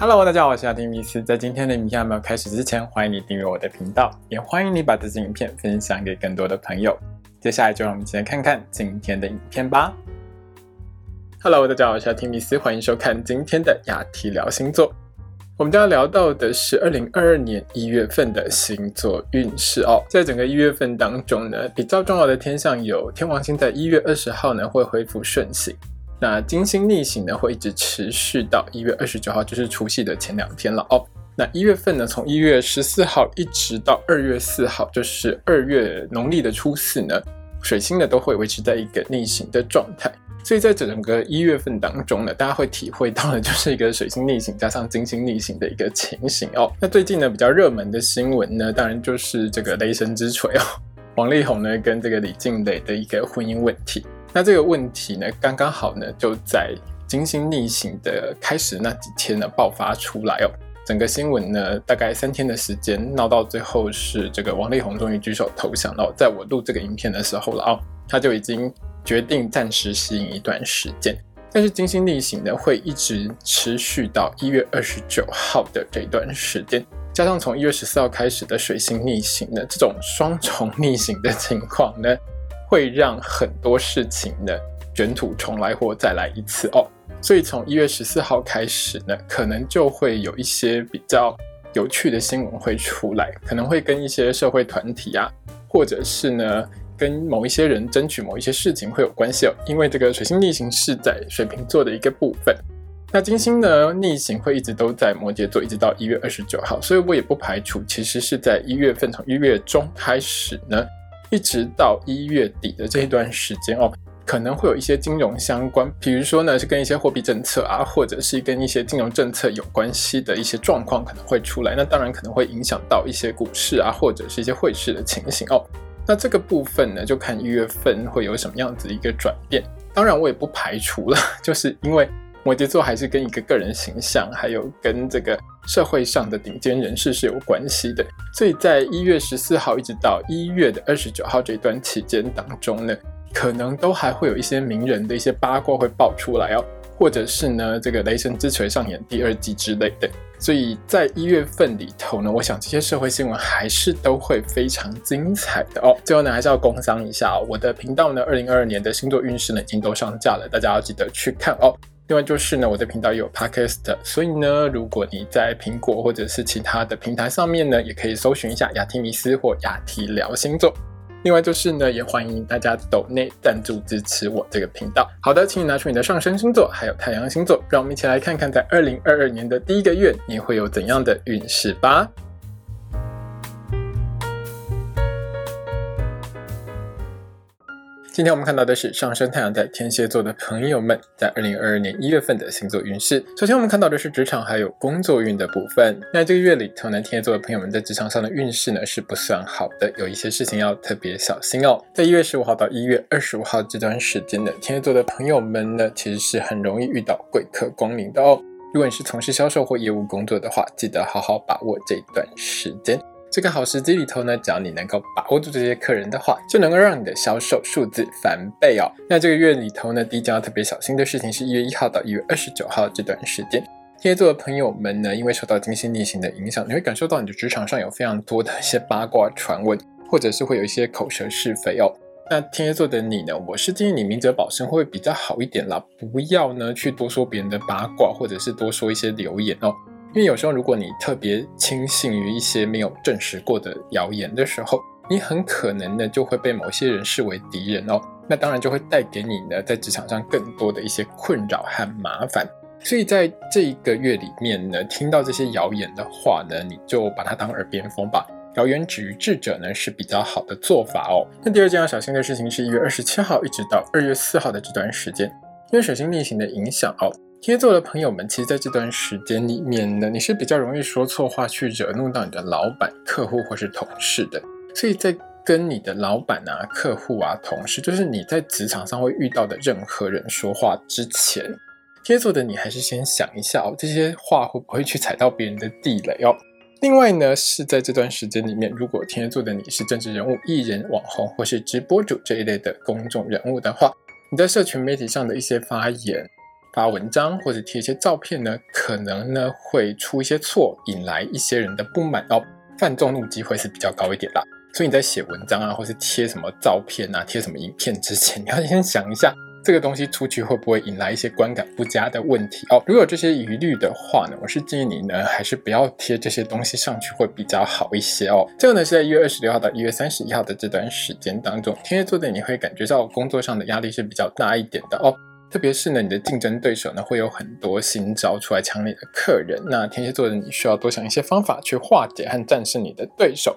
Hello，大家好，我是阿丁米斯。在今天的影片还没有开始之前，欢迎你订阅我的频道，也欢迎你把这支影片分享给更多的朋友。接下来就让我们一起来看看今天的影片吧。Hello，大家好，我是阿丁米斯，欢迎收看今天的雅提聊星座。我们将要聊到的是二零二二年一月份的星座运势哦。在整个一月份当中呢，比较重要的天象有天王星在一月二十号呢会恢复顺行。那金星逆行呢，会一直持续到一月二十九号，就是除夕的前两天了哦。那一月份呢，从一月十四号一直到二月四号，就是二月农历的初四呢，水星呢都会维持在一个逆行的状态。所以在整个一月份当中呢，大家会体会到的就是一个水星逆行加上金星逆行的一个情形哦。那最近呢，比较热门的新闻呢，当然就是这个雷神之锤哦，王力宏呢跟这个李静蕾的一个婚姻问题。那这个问题呢，刚刚好呢，就在金星逆行的开始那几天呢爆发出来哦。整个新闻呢，大概三天的时间闹到最后是这个王力宏终于举手投降了。在我录这个影片的时候了哦，他就已经决定暂时吸引一段时间。但是金星逆行呢，会一直持续到一月二十九号的这段时间，加上从一月十四号开始的水星逆行呢，这种双重逆行的情况呢。会让很多事情呢卷土重来或再来一次哦，所以从一月十四号开始呢，可能就会有一些比较有趣的新闻会出来，可能会跟一些社会团体啊，或者是呢跟某一些人争取某一些事情会有关系哦。因为这个水星逆行是在水瓶座的一个部分，那金星呢逆行会一直都在摩羯座，一直到一月二十九号，所以我也不排除其实是在一月份从一月中开始呢。一直到一月底的这一段时间哦，可能会有一些金融相关，比如说呢是跟一些货币政策啊，或者是跟一些金融政策有关系的一些状况可能会出来。那当然可能会影响到一些股市啊，或者是一些汇市的情形哦。那这个部分呢，就看一月份会有什么样子一个转变。当然我也不排除了，就是因为。摩羯座还是跟一个个人形象，还有跟这个社会上的顶尖人士是有关系的。所以在一月十四号一直到一月的二十九号这段期间当中呢，可能都还会有一些名人的一些八卦会爆出来哦，或者是呢这个雷神之锤上演第二季之类的。所以在一月份里头呢，我想这些社会新闻还是都会非常精彩的哦。最后呢，还是要工商一下，我的频道呢，二零二二年的星座运势呢已经都上架了，大家要记得去看哦。另外就是呢，我的频道也有 podcast，所以呢，如果你在苹果或者是其他的平台上面呢，也可以搜寻一下雅提米斯或雅提聊星座。另外就是呢，也欢迎大家抖内赞助支持我这个频道。好的，请你拿出你的上升星座还有太阳星座，让我们一起来看看在二零二二年的第一个月你会有怎样的运势吧。今天我们看到的是上升太阳在天蝎座的朋友们在二零二二年一月份的星座运势。首先，我们看到的是职场还有工作运的部分。那这个月里头呢，天蝎座的朋友们在职场上的运势呢是不算好的，有一些事情要特别小心哦。在一月十五号到一月二十五号这段时间的天蝎座的朋友们呢，其实是很容易遇到贵客光临的哦。如果你是从事销售或业务工作的话，记得好好把握这段时间。这个好时机里头呢，只要你能够把握住这些客人的话，就能够让你的销售数字翻倍哦。那这个月里头呢，第一件要特别小心的事情是一月一号到一月二十九号这段时间，天蝎座的朋友们呢，因为受到金星逆行的影响，你会感受到你的职场上有非常多的一些八卦传闻，或者是会有一些口舌是非哦。那天蝎座的你呢，我是建议你明哲保身会比较好一点啦，不要呢去多说别人的八卦，或者是多说一些留言哦。因为有时候，如果你特别轻信于一些没有证实过的谣言的时候，你很可能呢就会被某些人视为敌人哦。那当然就会带给你呢在职场上更多的一些困扰和麻烦。所以在这一个月里面呢，听到这些谣言的话呢，你就把它当耳边风吧。谣言止于智者呢是比较好的做法哦。那第二件要小心的事情是一月二十七号一直到二月四号的这段时间，因为水星逆行的影响哦。天蝎座的朋友们，其实在这段时间里面呢，你是比较容易说错话去惹怒到你的老板、客户或是同事的。所以在跟你的老板啊、客户啊、同事，就是你在职场上会遇到的任何人说话之前，天蝎座的你还是先想一下哦，这些话会不会去踩到别人的地雷哦？另外呢，是在这段时间里面，如果天蝎座的你是政治人物、艺人、网红或是直播主这一类的公众人物的话，你在社群媒体上的一些发言。发文章或者贴一些照片呢，可能呢会出一些错，引来一些人的不满哦，犯众怒机会是比较高一点啦。所以你在写文章啊，或是贴什么照片啊，贴什么影片之前，你要先想一下。这个东西出去会不会引来一些观感不佳的问题哦？如果有这些疑虑的话呢，我是建议你呢，还是不要贴这些东西上去会比较好一些哦。这个呢是在一月二十六号到一月三十一号的这段时间当中，天蝎座的你会感觉到工作上的压力是比较大一点的哦。特别是呢，你的竞争对手呢会有很多新招出来抢你的客人，那天蝎座的你需要多想一些方法去化解和战胜你的对手。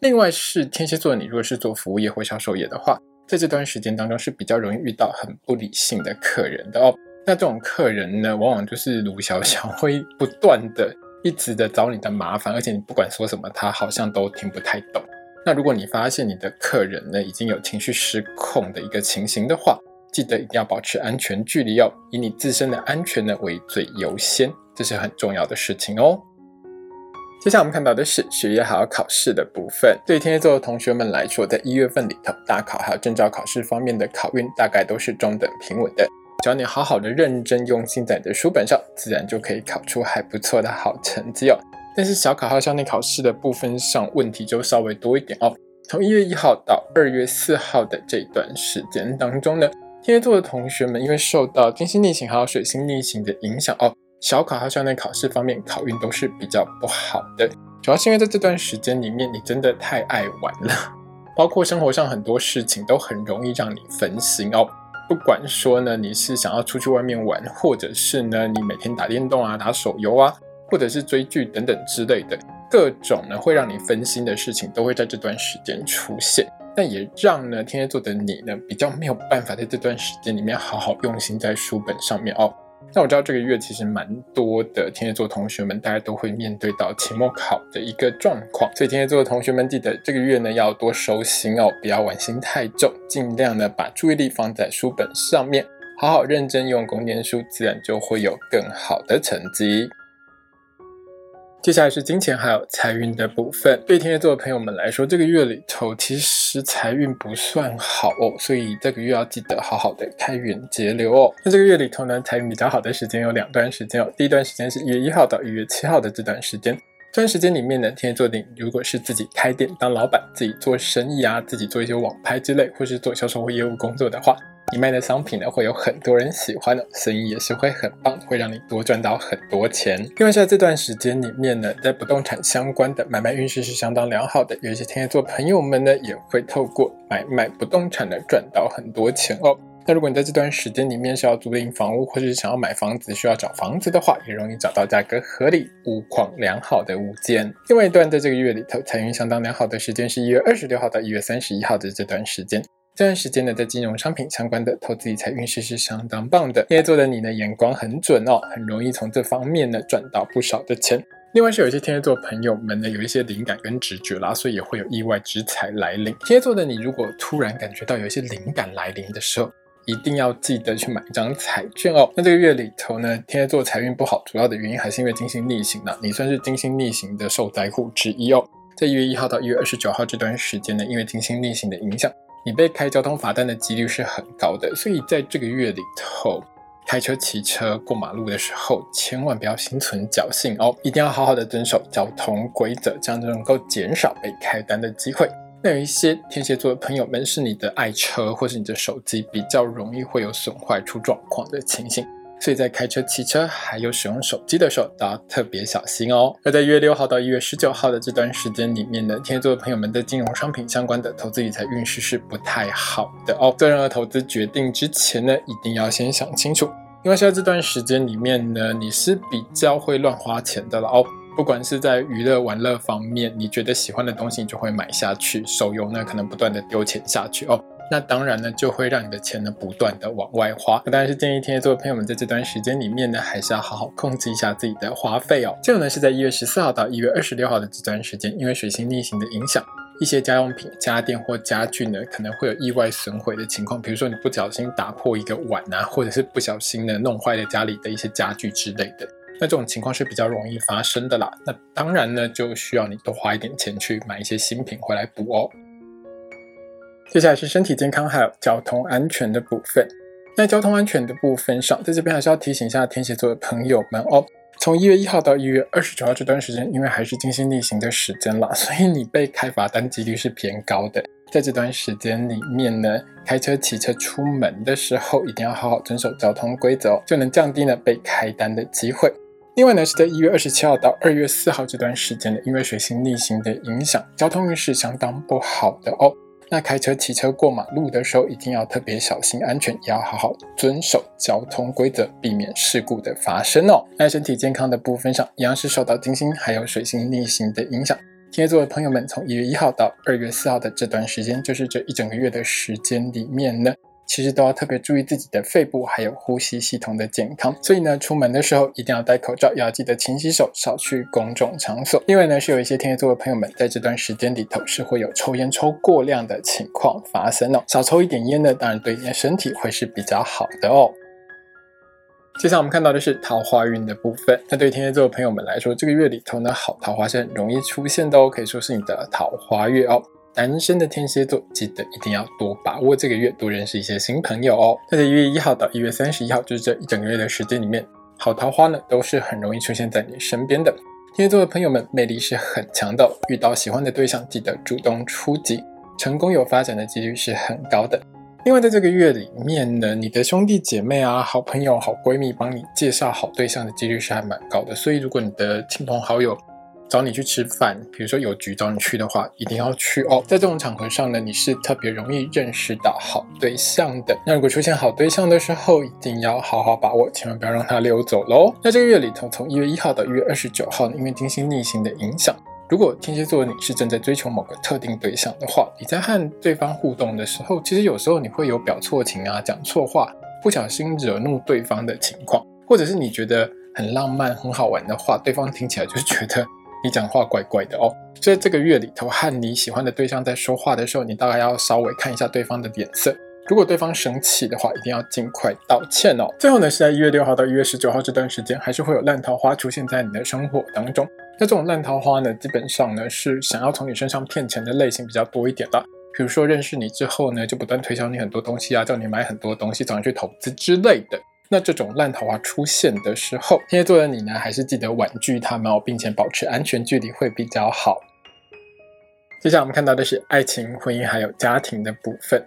另外是天蝎座的你，如果是做服务业或销售业的话。在这段时间当中是比较容易遇到很不理性的客人的哦。那这种客人呢，往往就是卢小小会不断的一直的找你的麻烦，而且你不管说什么，他好像都听不太懂。那如果你发现你的客人呢已经有情绪失控的一个情形的话，记得一定要保持安全距离哦，以你自身的安全呢为最优先，这是很重要的事情哦。接下来我们看到的是学业还有考试的部分。对天蝎座的同学们来说，在一月份里头，大考还有证照考试方面的考运大概都是中等平稳的。只要你好好的认真用心在你的书本上，自然就可以考出还不错的好成绩哦。但是小考和校内考试的部分上，问题就稍微多一点哦。从一月一号到二月四号的这段时间当中呢，天蝎座的同学们因为受到金星逆行还有水星逆行的影响哦。小考和校内考试方面，考运都是比较不好的，主要是因为在这段时间里面，你真的太爱玩了，包括生活上很多事情都很容易让你分心哦。不管说呢，你是想要出去外面玩，或者是呢，你每天打电动啊、打手游啊，或者是追剧等等之类的，各种呢会让你分心的事情，都会在这段时间出现。那也让呢天蝎座的你呢，比较没有办法在这段时间里面好好用心在书本上面哦。那我知道这个月其实蛮多的天蝎座同学们，大家都会面对到期末考的一个状况，所以天蝎座的同学们记得这个月呢要多收心哦，不要玩心太重，尽量呢把注意力放在书本上面，好好认真用功念书，自然就会有更好的成绩。接下来是金钱还有财运的部分。对天蝎座的朋友们来说，这个月里头其实财运不算好哦，所以这个月要记得好好的开源节流哦。那这个月里头呢，财运比较好的时间有两段时间哦。第一段时间是一月一号到一月七号的这段时间，这段时间里面呢，天蝎座的如果是自己开店当老板，自己做生意啊，自己做一些网拍之类，或是做销售或业务工作的话。你卖的商品呢，会有很多人喜欢的，生意也是会很棒，会让你多赚到很多钱。另外，在这段时间里面呢，在不动产相关的买卖运势是相当良好的，有一些天蝎座朋友们呢，也会透过买卖不动产的赚到很多钱哦。那如果你在这段时间里面是要租赁房屋，或者是想要买房子需要找房子的话，也容易找到价格合理、物况良好的物件。另外一段在这个月里头财运相当良好的时间是一月二十六号到一月三十一号的这段时间。这段时间呢，在金融商品相关的投资理财运势是相当棒的。天蝎座的你呢，眼光很准哦，很容易从这方面呢赚到不少的钱。另外是有一些天蝎座朋友们呢，有一些灵感跟直觉啦，所以也会有意外之财来临。天蝎座的你，如果突然感觉到有一些灵感来临的时候，一定要记得去买一张彩券哦。那这个月里头呢，天蝎座财运不好，主要的原因还是因为金星逆行了。你算是金星逆行的受灾户之一哦。在一月一号到一月二十九号这段时间呢，因为金星逆行的影响。你被开交通罚单的几率是很高的，所以在这个月里头，开车、骑车过马路的时候，千万不要心存侥幸哦，一定要好好的遵守交通规则，这样就能够减少被开单的机会。那有一些天蝎座的朋友们，是你的爱车或是你的手机比较容易会有损坏出状况的情形。所以在开车、骑车还有使用手机的时候，都要特别小心哦。而在一月六号到一月十九号的这段时间里面呢，天蝎座的朋友们的金融商品相关的投资理财运势是不太好的哦。做任何投资决定之前呢，一定要先想清楚，因为在这段时间里面呢，你是比较会乱花钱的了哦。不管是在娱乐玩乐方面，你觉得喜欢的东西，你就会买下去；手游呢，可能不断的丢钱下去哦。那当然呢，就会让你的钱呢不断的往外花。那当然是建议天蝎座的朋友们在这段时间里面呢，还是要好好控制一下自己的花费哦。这个呢是在一月十四号到一月二十六号的这段时间，因为水星逆行的影响，一些家用品、家电或家具呢可能会有意外损毁的情况。比如说你不小心打破一个碗啊，或者是不小心呢弄坏了家里的一些家具之类的，那这种情况是比较容易发生的啦。那当然呢，就需要你多花一点钱去买一些新品回来补哦。接下来是身体健康还有交通安全的部分。那交通安全的部分上，在这边还是要提醒一下天蝎座的朋友们哦。从一月一号到一月二十九号这段时间，因为还是金星逆行的时间了，所以你被开罚单几率是偏高的。在这段时间里面呢，开车、骑车出门的时候，一定要好好遵守交通规则，就能降低呢被开单的机会。另外呢，是在一月二十七号到二月四号这段时间呢，因为水星逆行的影响，交通运势相当不好的哦。那开车、骑车过马路的时候，一定要特别小心安全，也要好好遵守交通规则，避免事故的发生哦。那身体健康的部分上，一样是受到金星还有水星逆行的影响。天蝎座的朋友们，从一月一号到二月四号的这段时间，就是这一整个月的时间里面呢。其实都要特别注意自己的肺部还有呼吸系统的健康，所以呢，出门的时候一定要戴口罩，要记得勤洗手，少去公众场所。另外呢，是有一些天蝎座的朋友们在这段时间里头是会有抽烟抽过量的情况发生哦，少抽一点烟呢，当然对你的身体会是比较好的哦。接下来我们看到的是桃花运的部分，那对天蝎座的朋友们来说，这个月里头呢，好桃花是很容易出现的哦，可以说是你的桃花月哦。单身的天蝎座，记得一定要多把握这个月，多认识一些新朋友哦。在一月一号到一月三十一号，就是这一整个月的时间里面，好桃花呢都是很容易出现在你身边的。天蝎座的朋友们，魅力是很强的，遇到喜欢的对象，记得主动出击，成功有发展的几率是很高的。另外，在这个月里面呢，你的兄弟姐妹啊、好朋友、好闺蜜帮你介绍好对象的几率是还蛮高的。所以，如果你的亲朋好友，找你去吃饭，比如说有局找你去的话，一定要去哦。在这种场合上呢，你是特别容易认识到好对象的。那如果出现好对象的时候，一定要好好把握，千万不要让他溜走喽。那这个月里头，从一月一号到一月二十九号，因为金星逆行的影响，如果天蝎座你是正在追求某个特定对象的话，你在和对方互动的时候，其实有时候你会有表错情啊、讲错话、不小心惹怒对方的情况，或者是你觉得很浪漫、很好玩的话，对方听起来就是觉得。你讲话怪怪的哦，所以这个月里头和你喜欢的对象在说话的时候，你大概要稍微看一下对方的脸色。如果对方生气的话，一定要尽快道歉哦。最后呢，是在一月六号到一月十九号这段时间，还是会有烂桃花出现在你的生活当中。那这种烂桃花呢，基本上呢是想要从你身上骗钱的类型比较多一点的。比如说认识你之后呢，就不断推销你很多东西啊，叫你买很多东西，找你去投资之类的。那这种烂桃花出现的时候，天蝎座的你呢，还是记得婉拒他们哦，并且保持安全距离会比较好。接下来我们看到的是爱情、婚姻还有家庭的部分。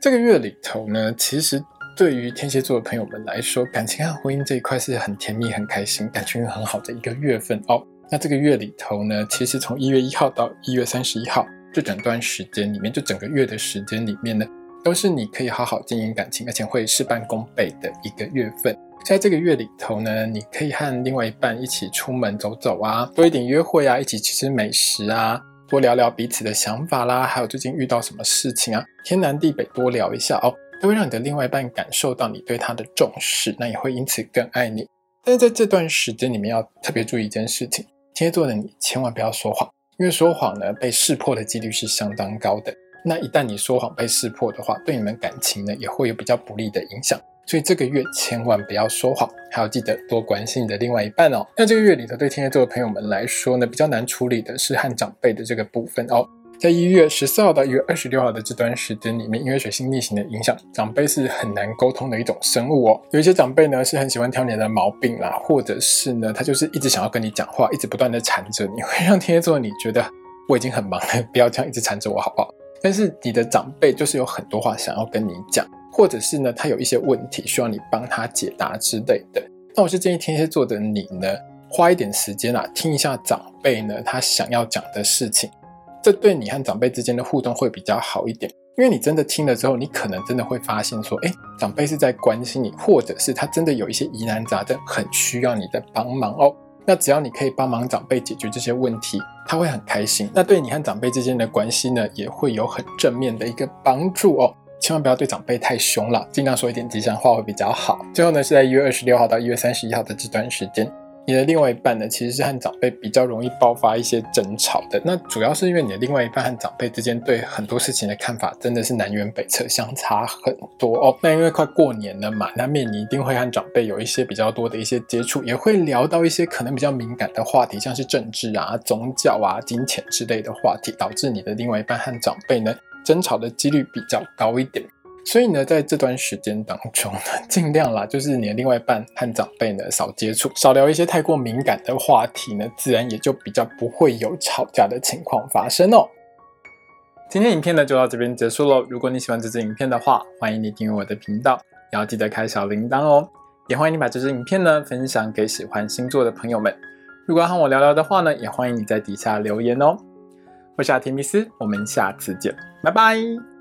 这个月里头呢，其实对于天蝎座的朋友们来说，感情和婚姻这一块是很甜蜜、很开心、感情很好的一个月份哦。那这个月里头呢，其实从一月一号到一月三十一号这整段时间里面，就整个月的时间里面呢。都是你可以好好经营感情，而且会事半功倍的一个月份。在这个月里头呢，你可以和另外一半一起出门走走啊，多一点约会啊，一起吃吃美食啊，多聊聊彼此的想法啦，还有最近遇到什么事情啊，天南地北多聊一下哦，都会让你的另外一半感受到你对他的重视，那也会因此更爱你。但是在这段时间里面要特别注意一件事情，天蝎座的你千万不要说谎，因为说谎呢被识破的几率是相当高的。那一旦你说谎被识破的话，对你们感情呢也会有比较不利的影响。所以这个月千万不要说谎，还要记得多关心你的另外一半哦。那这个月里头对天蝎座的朋友们来说呢，比较难处理的是和长辈的这个部分哦。在一月十四号到一月二十六号的这段时间里面，因为水星逆行的影响，长辈是很难沟通的一种生物哦。有一些长辈呢是很喜欢挑你的毛病啦，或者是呢他就是一直想要跟你讲话，一直不断的缠着你，会让天蝎座你觉得我已经很忙了，不要这样一直缠着我好不好？但是你的长辈就是有很多话想要跟你讲，或者是呢，他有一些问题需要你帮他解答之类的。那我是建议天蝎座的你呢，花一点时间啊，听一下长辈呢他想要讲的事情，这对你和长辈之间的互动会比较好一点。因为你真的听了之后，你可能真的会发现说，哎，长辈是在关心你，或者是他真的有一些疑难杂症，很需要你的帮忙哦。那只要你可以帮忙长辈解决这些问题，他会很开心。那对你和长辈之间的关系呢，也会有很正面的一个帮助哦。千万不要对长辈太凶了，尽量说一点吉祥话会比较好。最后呢，是在一月二十六号到一月三十一号的这段时间。你的另外一半呢，其实是和长辈比较容易爆发一些争吵的。那主要是因为你的另外一半和长辈之间对很多事情的看法真的是南辕北辙，相差很多哦。那因为快过年了嘛，难免你一定会和长辈有一些比较多的一些接触，也会聊到一些可能比较敏感的话题，像是政治啊、宗教啊、金钱之类的话题，导致你的另外一半和长辈呢争吵的几率比较高一点。所以呢，在这段时间当中呢，尽量啦，就是你的另外一半和长辈呢少接触，少聊一些太过敏感的话题呢，自然也就比较不会有吵架的情况发生哦。今天影片呢就到这边结束喽。如果你喜欢这支影片的话，欢迎你订阅我的频道，也要记得开小铃铛哦。也欢迎你把这支影片呢分享给喜欢星座的朋友们。如果要和我聊聊的话呢，也欢迎你在底下留言哦。我是阿提密斯，我们下次见，拜拜。